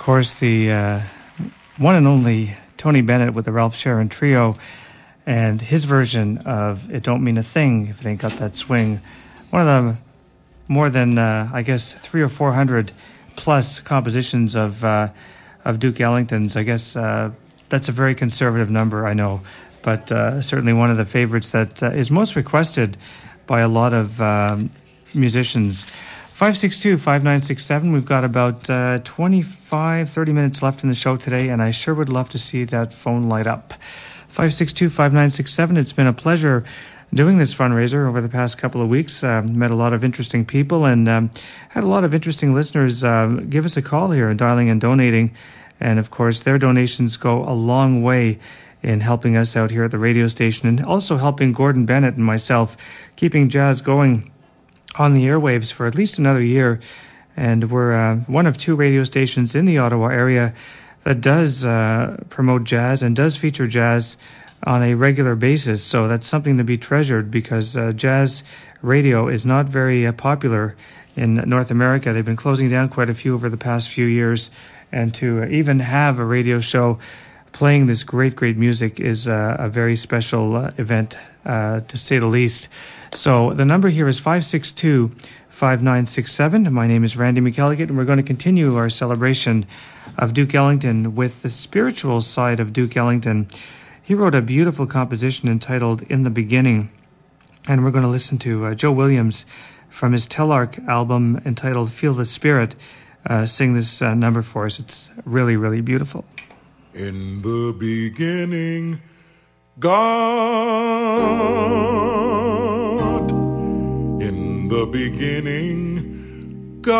Course, the uh, one and only Tony Bennett with the Ralph Sharon Trio and his version of It Don't Mean a Thing If It Ain't Got That Swing. One of the more than, uh, I guess, three or four hundred plus compositions of, uh, of Duke Ellington's. I guess uh, that's a very conservative number, I know, but uh, certainly one of the favorites that uh, is most requested by a lot of um, musicians. 562 5967. We've got about uh, 25, 30 minutes left in the show today, and I sure would love to see that phone light up. 562 5967. It's been a pleasure doing this fundraiser over the past couple of weeks. Uh, met a lot of interesting people and um, had a lot of interesting listeners uh, give us a call here dialing and donating. And of course, their donations go a long way in helping us out here at the radio station and also helping Gordon Bennett and myself keeping jazz going on the airwaves for at least another year. And we're uh, one of two radio stations in the Ottawa area that does uh, promote jazz and does feature jazz on a regular basis. So that's something to be treasured because uh, jazz radio is not very uh, popular in North America. They've been closing down quite a few over the past few years. And to uh, even have a radio show playing this great, great music is uh, a very special event, to say the least. So the number here is 562 5967. My name is Randy McElligott, and we're going to continue our celebration of Duke Ellington with the spiritual side of Duke Ellington. He wrote a beautiful composition entitled In the Beginning, and we're going to listen to uh, Joe Williams from his Telarc album entitled Feel the Spirit uh, sing this uh, number for us. It's really, really beautiful. In the beginning, God the beginning, God.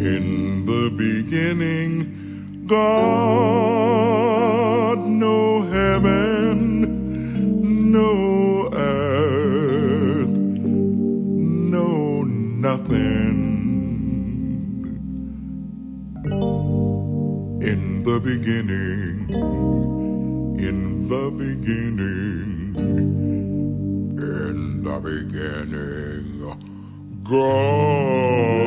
In the beginning, God, no heaven, no earth, no nothing. In the beginning, in the beginning. shining. God.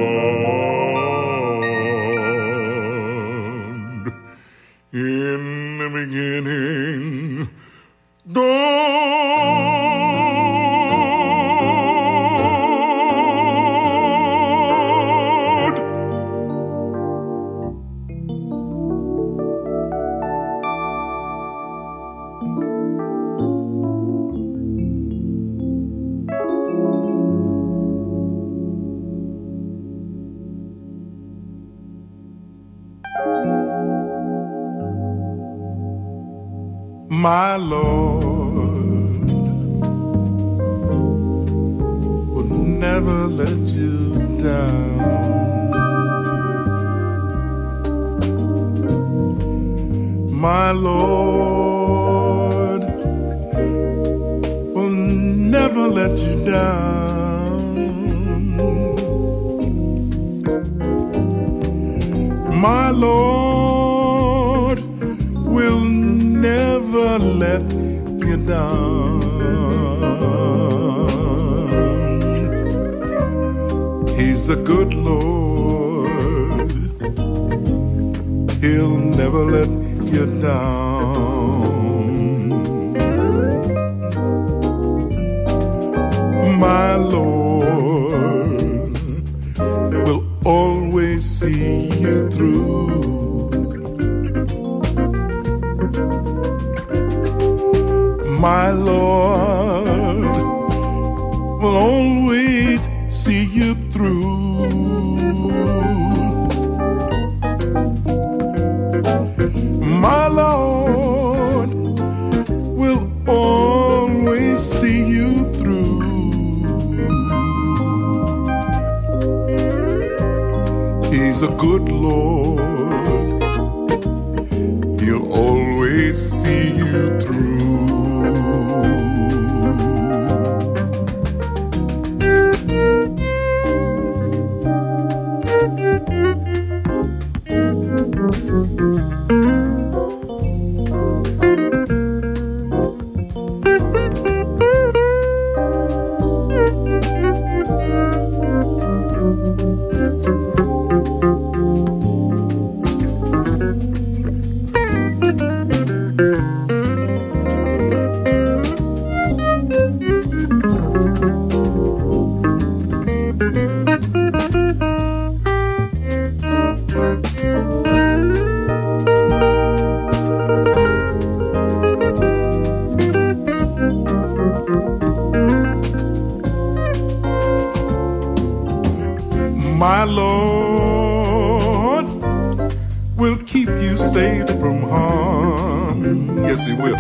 will keep you safe from harm. Yes, He will.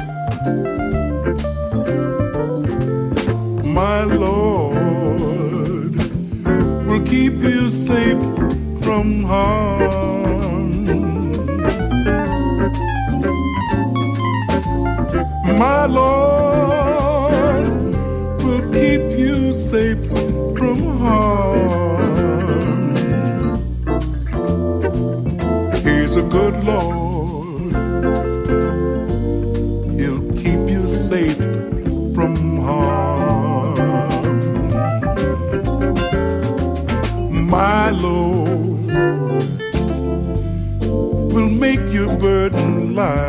My Lord will keep you safe from harm. My Lord. goodbye.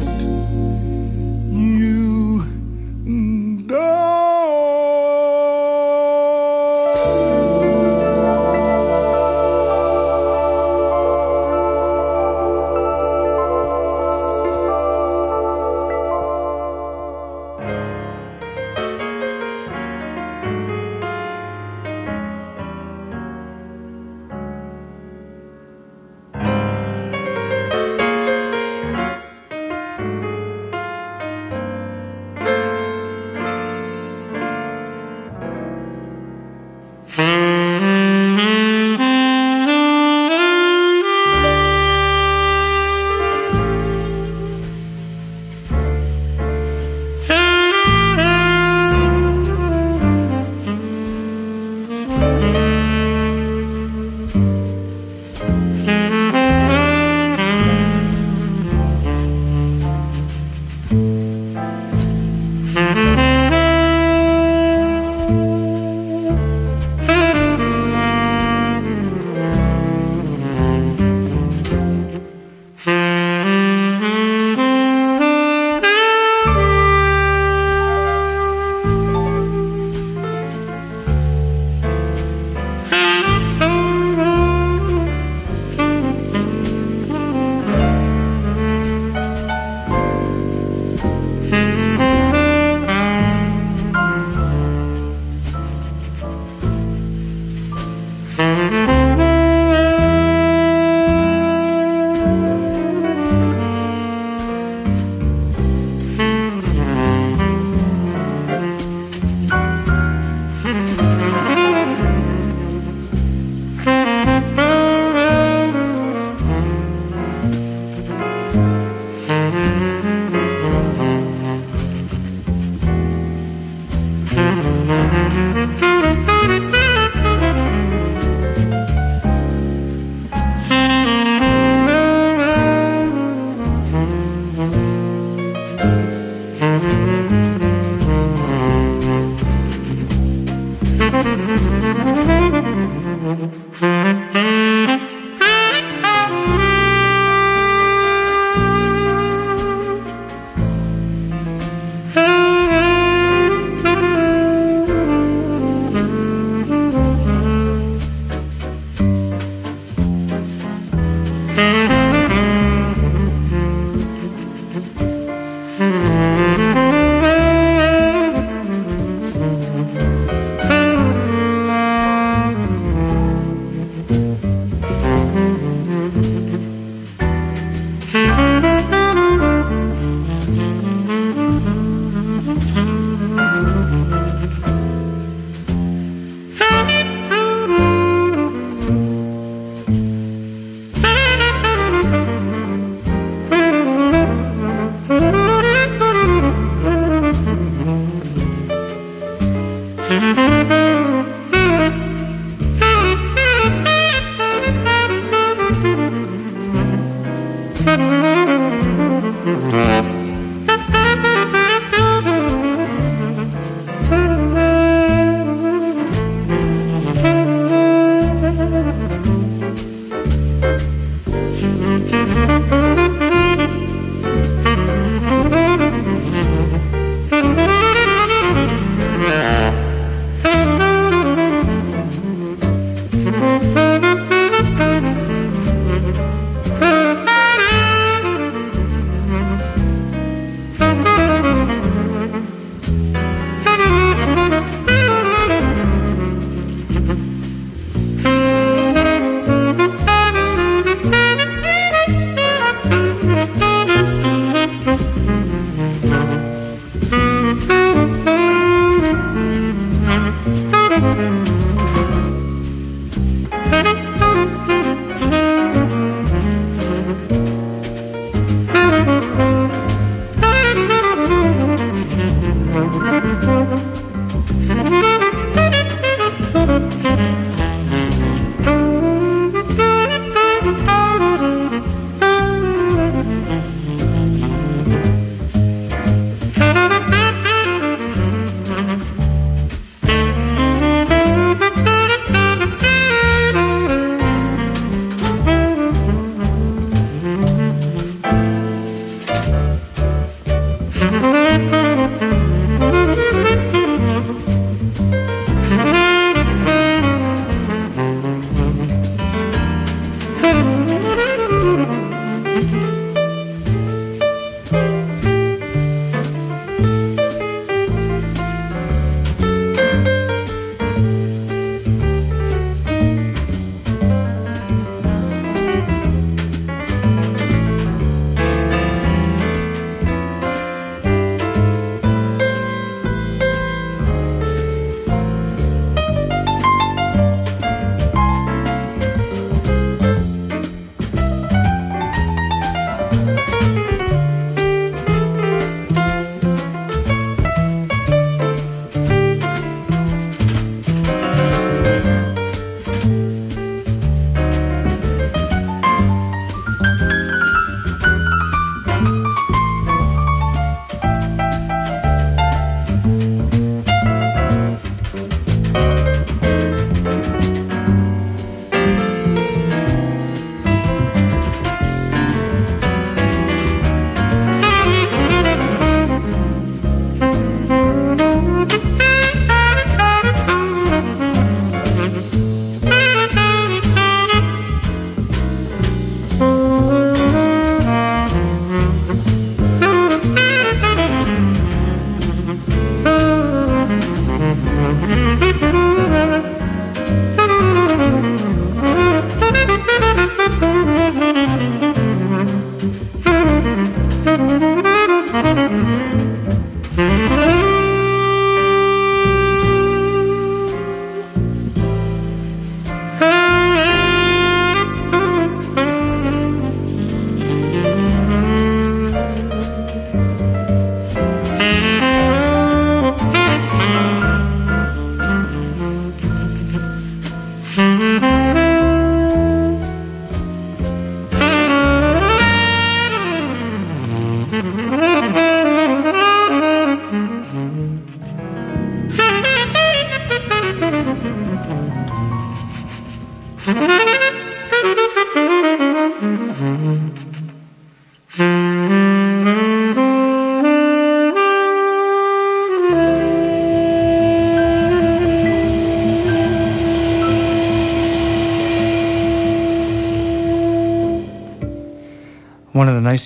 Let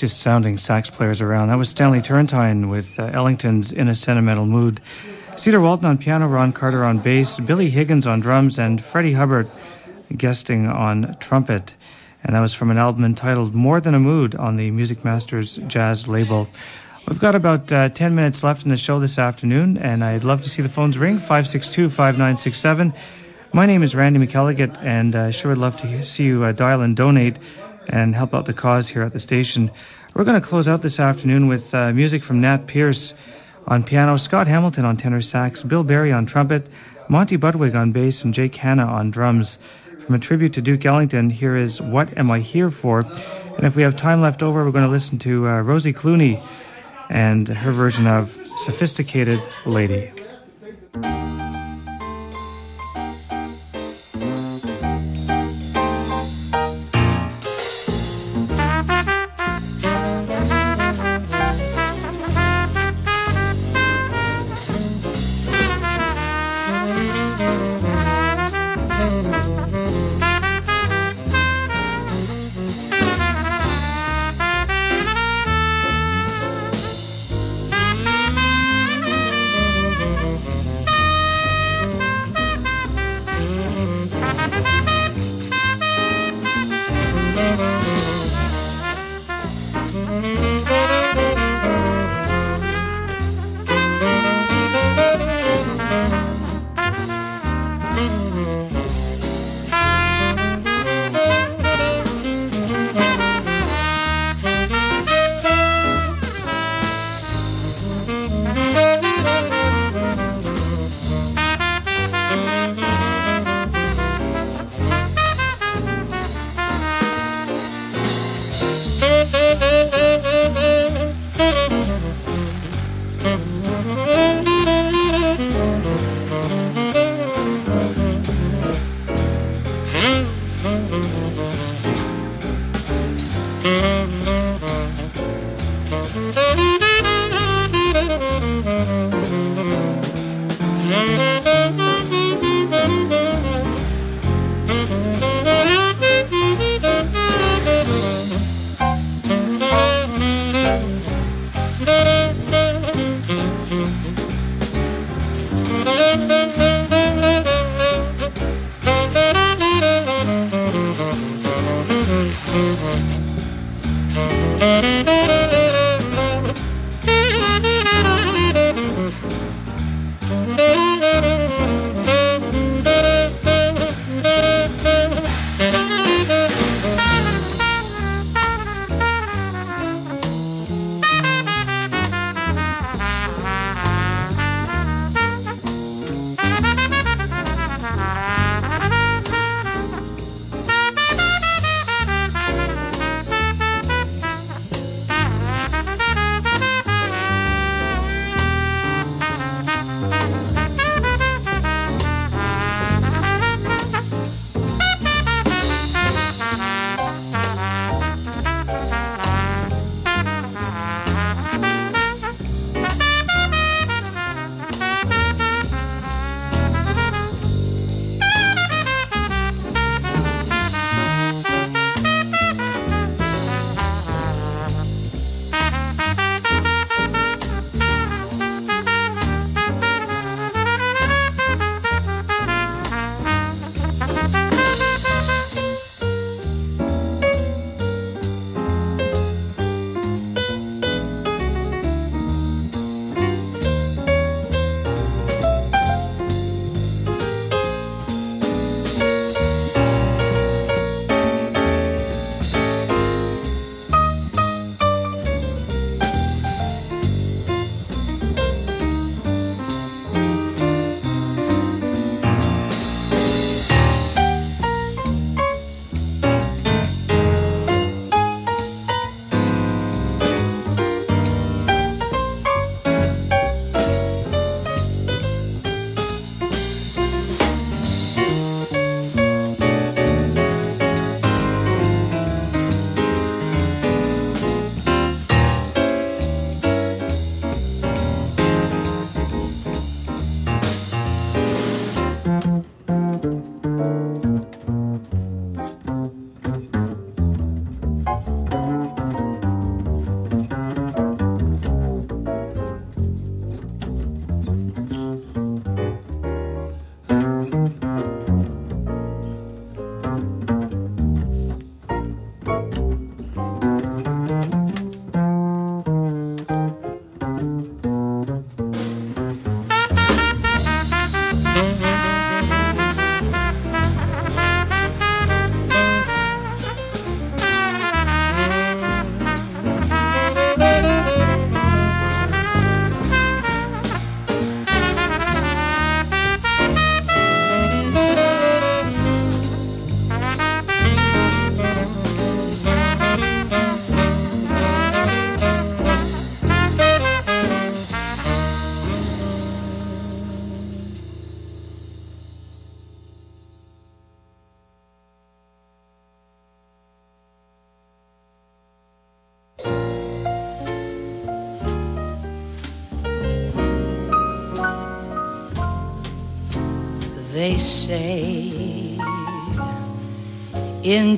nicest sounding sax players around. That was Stanley Turrentine with uh, Ellington's In a Sentimental Mood. Cedar Walton on piano, Ron Carter on bass, Billy Higgins on drums, and Freddie Hubbard guesting on trumpet. And that was from an album entitled More Than a Mood on the Music Masters Jazz label. We've got about uh, 10 minutes left in the show this afternoon, and I'd love to see the phones ring 562 5967. My name is Randy McElligott, and I uh, sure would love to see you uh, dial and donate and help out the cause here at the station. We're going to close out this afternoon with uh, music from Nat Pierce on piano, Scott Hamilton on tenor sax, Bill Berry on trumpet, Monty Budwig on bass, and Jake Hanna on drums. From a tribute to Duke Ellington, here is What Am I Here For? And if we have time left over, we're going to listen to uh, Rosie Clooney and her version of Sophisticated Lady.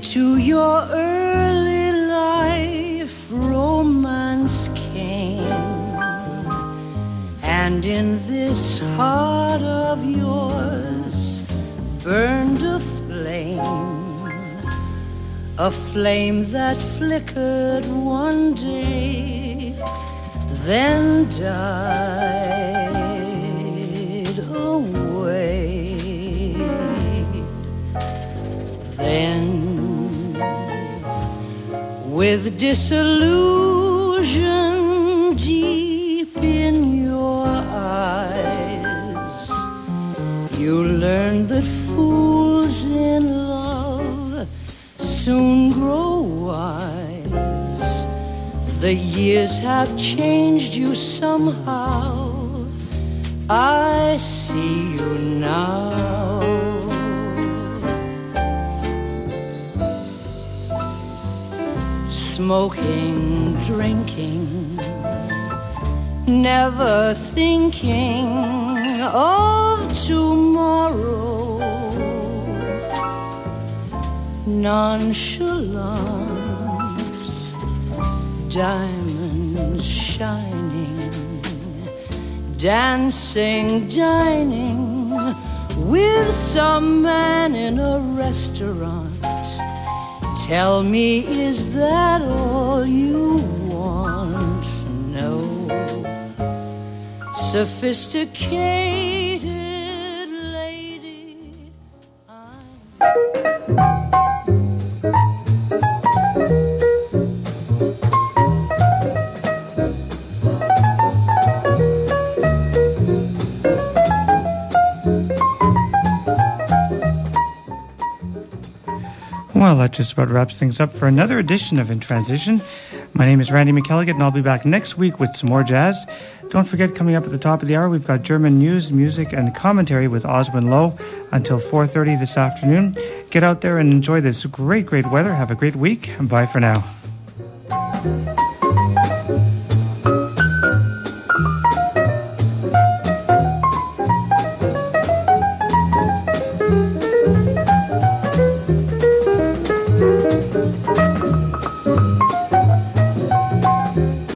Into your early life romance came. And in this heart of yours burned a flame a flame that flickered one day then died disillusion deep in your eyes. You learn that fools in love soon grow wise. The years have changed you somehow. I see smoking drinking never thinking of tomorrow. Nonchalant diamonds shining dancing dining with some man in a restaurant tell me is that all you want? No. Sophisticated that just about wraps things up for another edition of In Transition. My name is Randy McElligott, and I'll be back next week with some more jazz. Don't forget, coming up at the top of the hour, we've got German news, music, and commentary with Oswin Lowe until 4.30 this afternoon. Get out there and enjoy this great, great weather. Have a great week. Bye for now.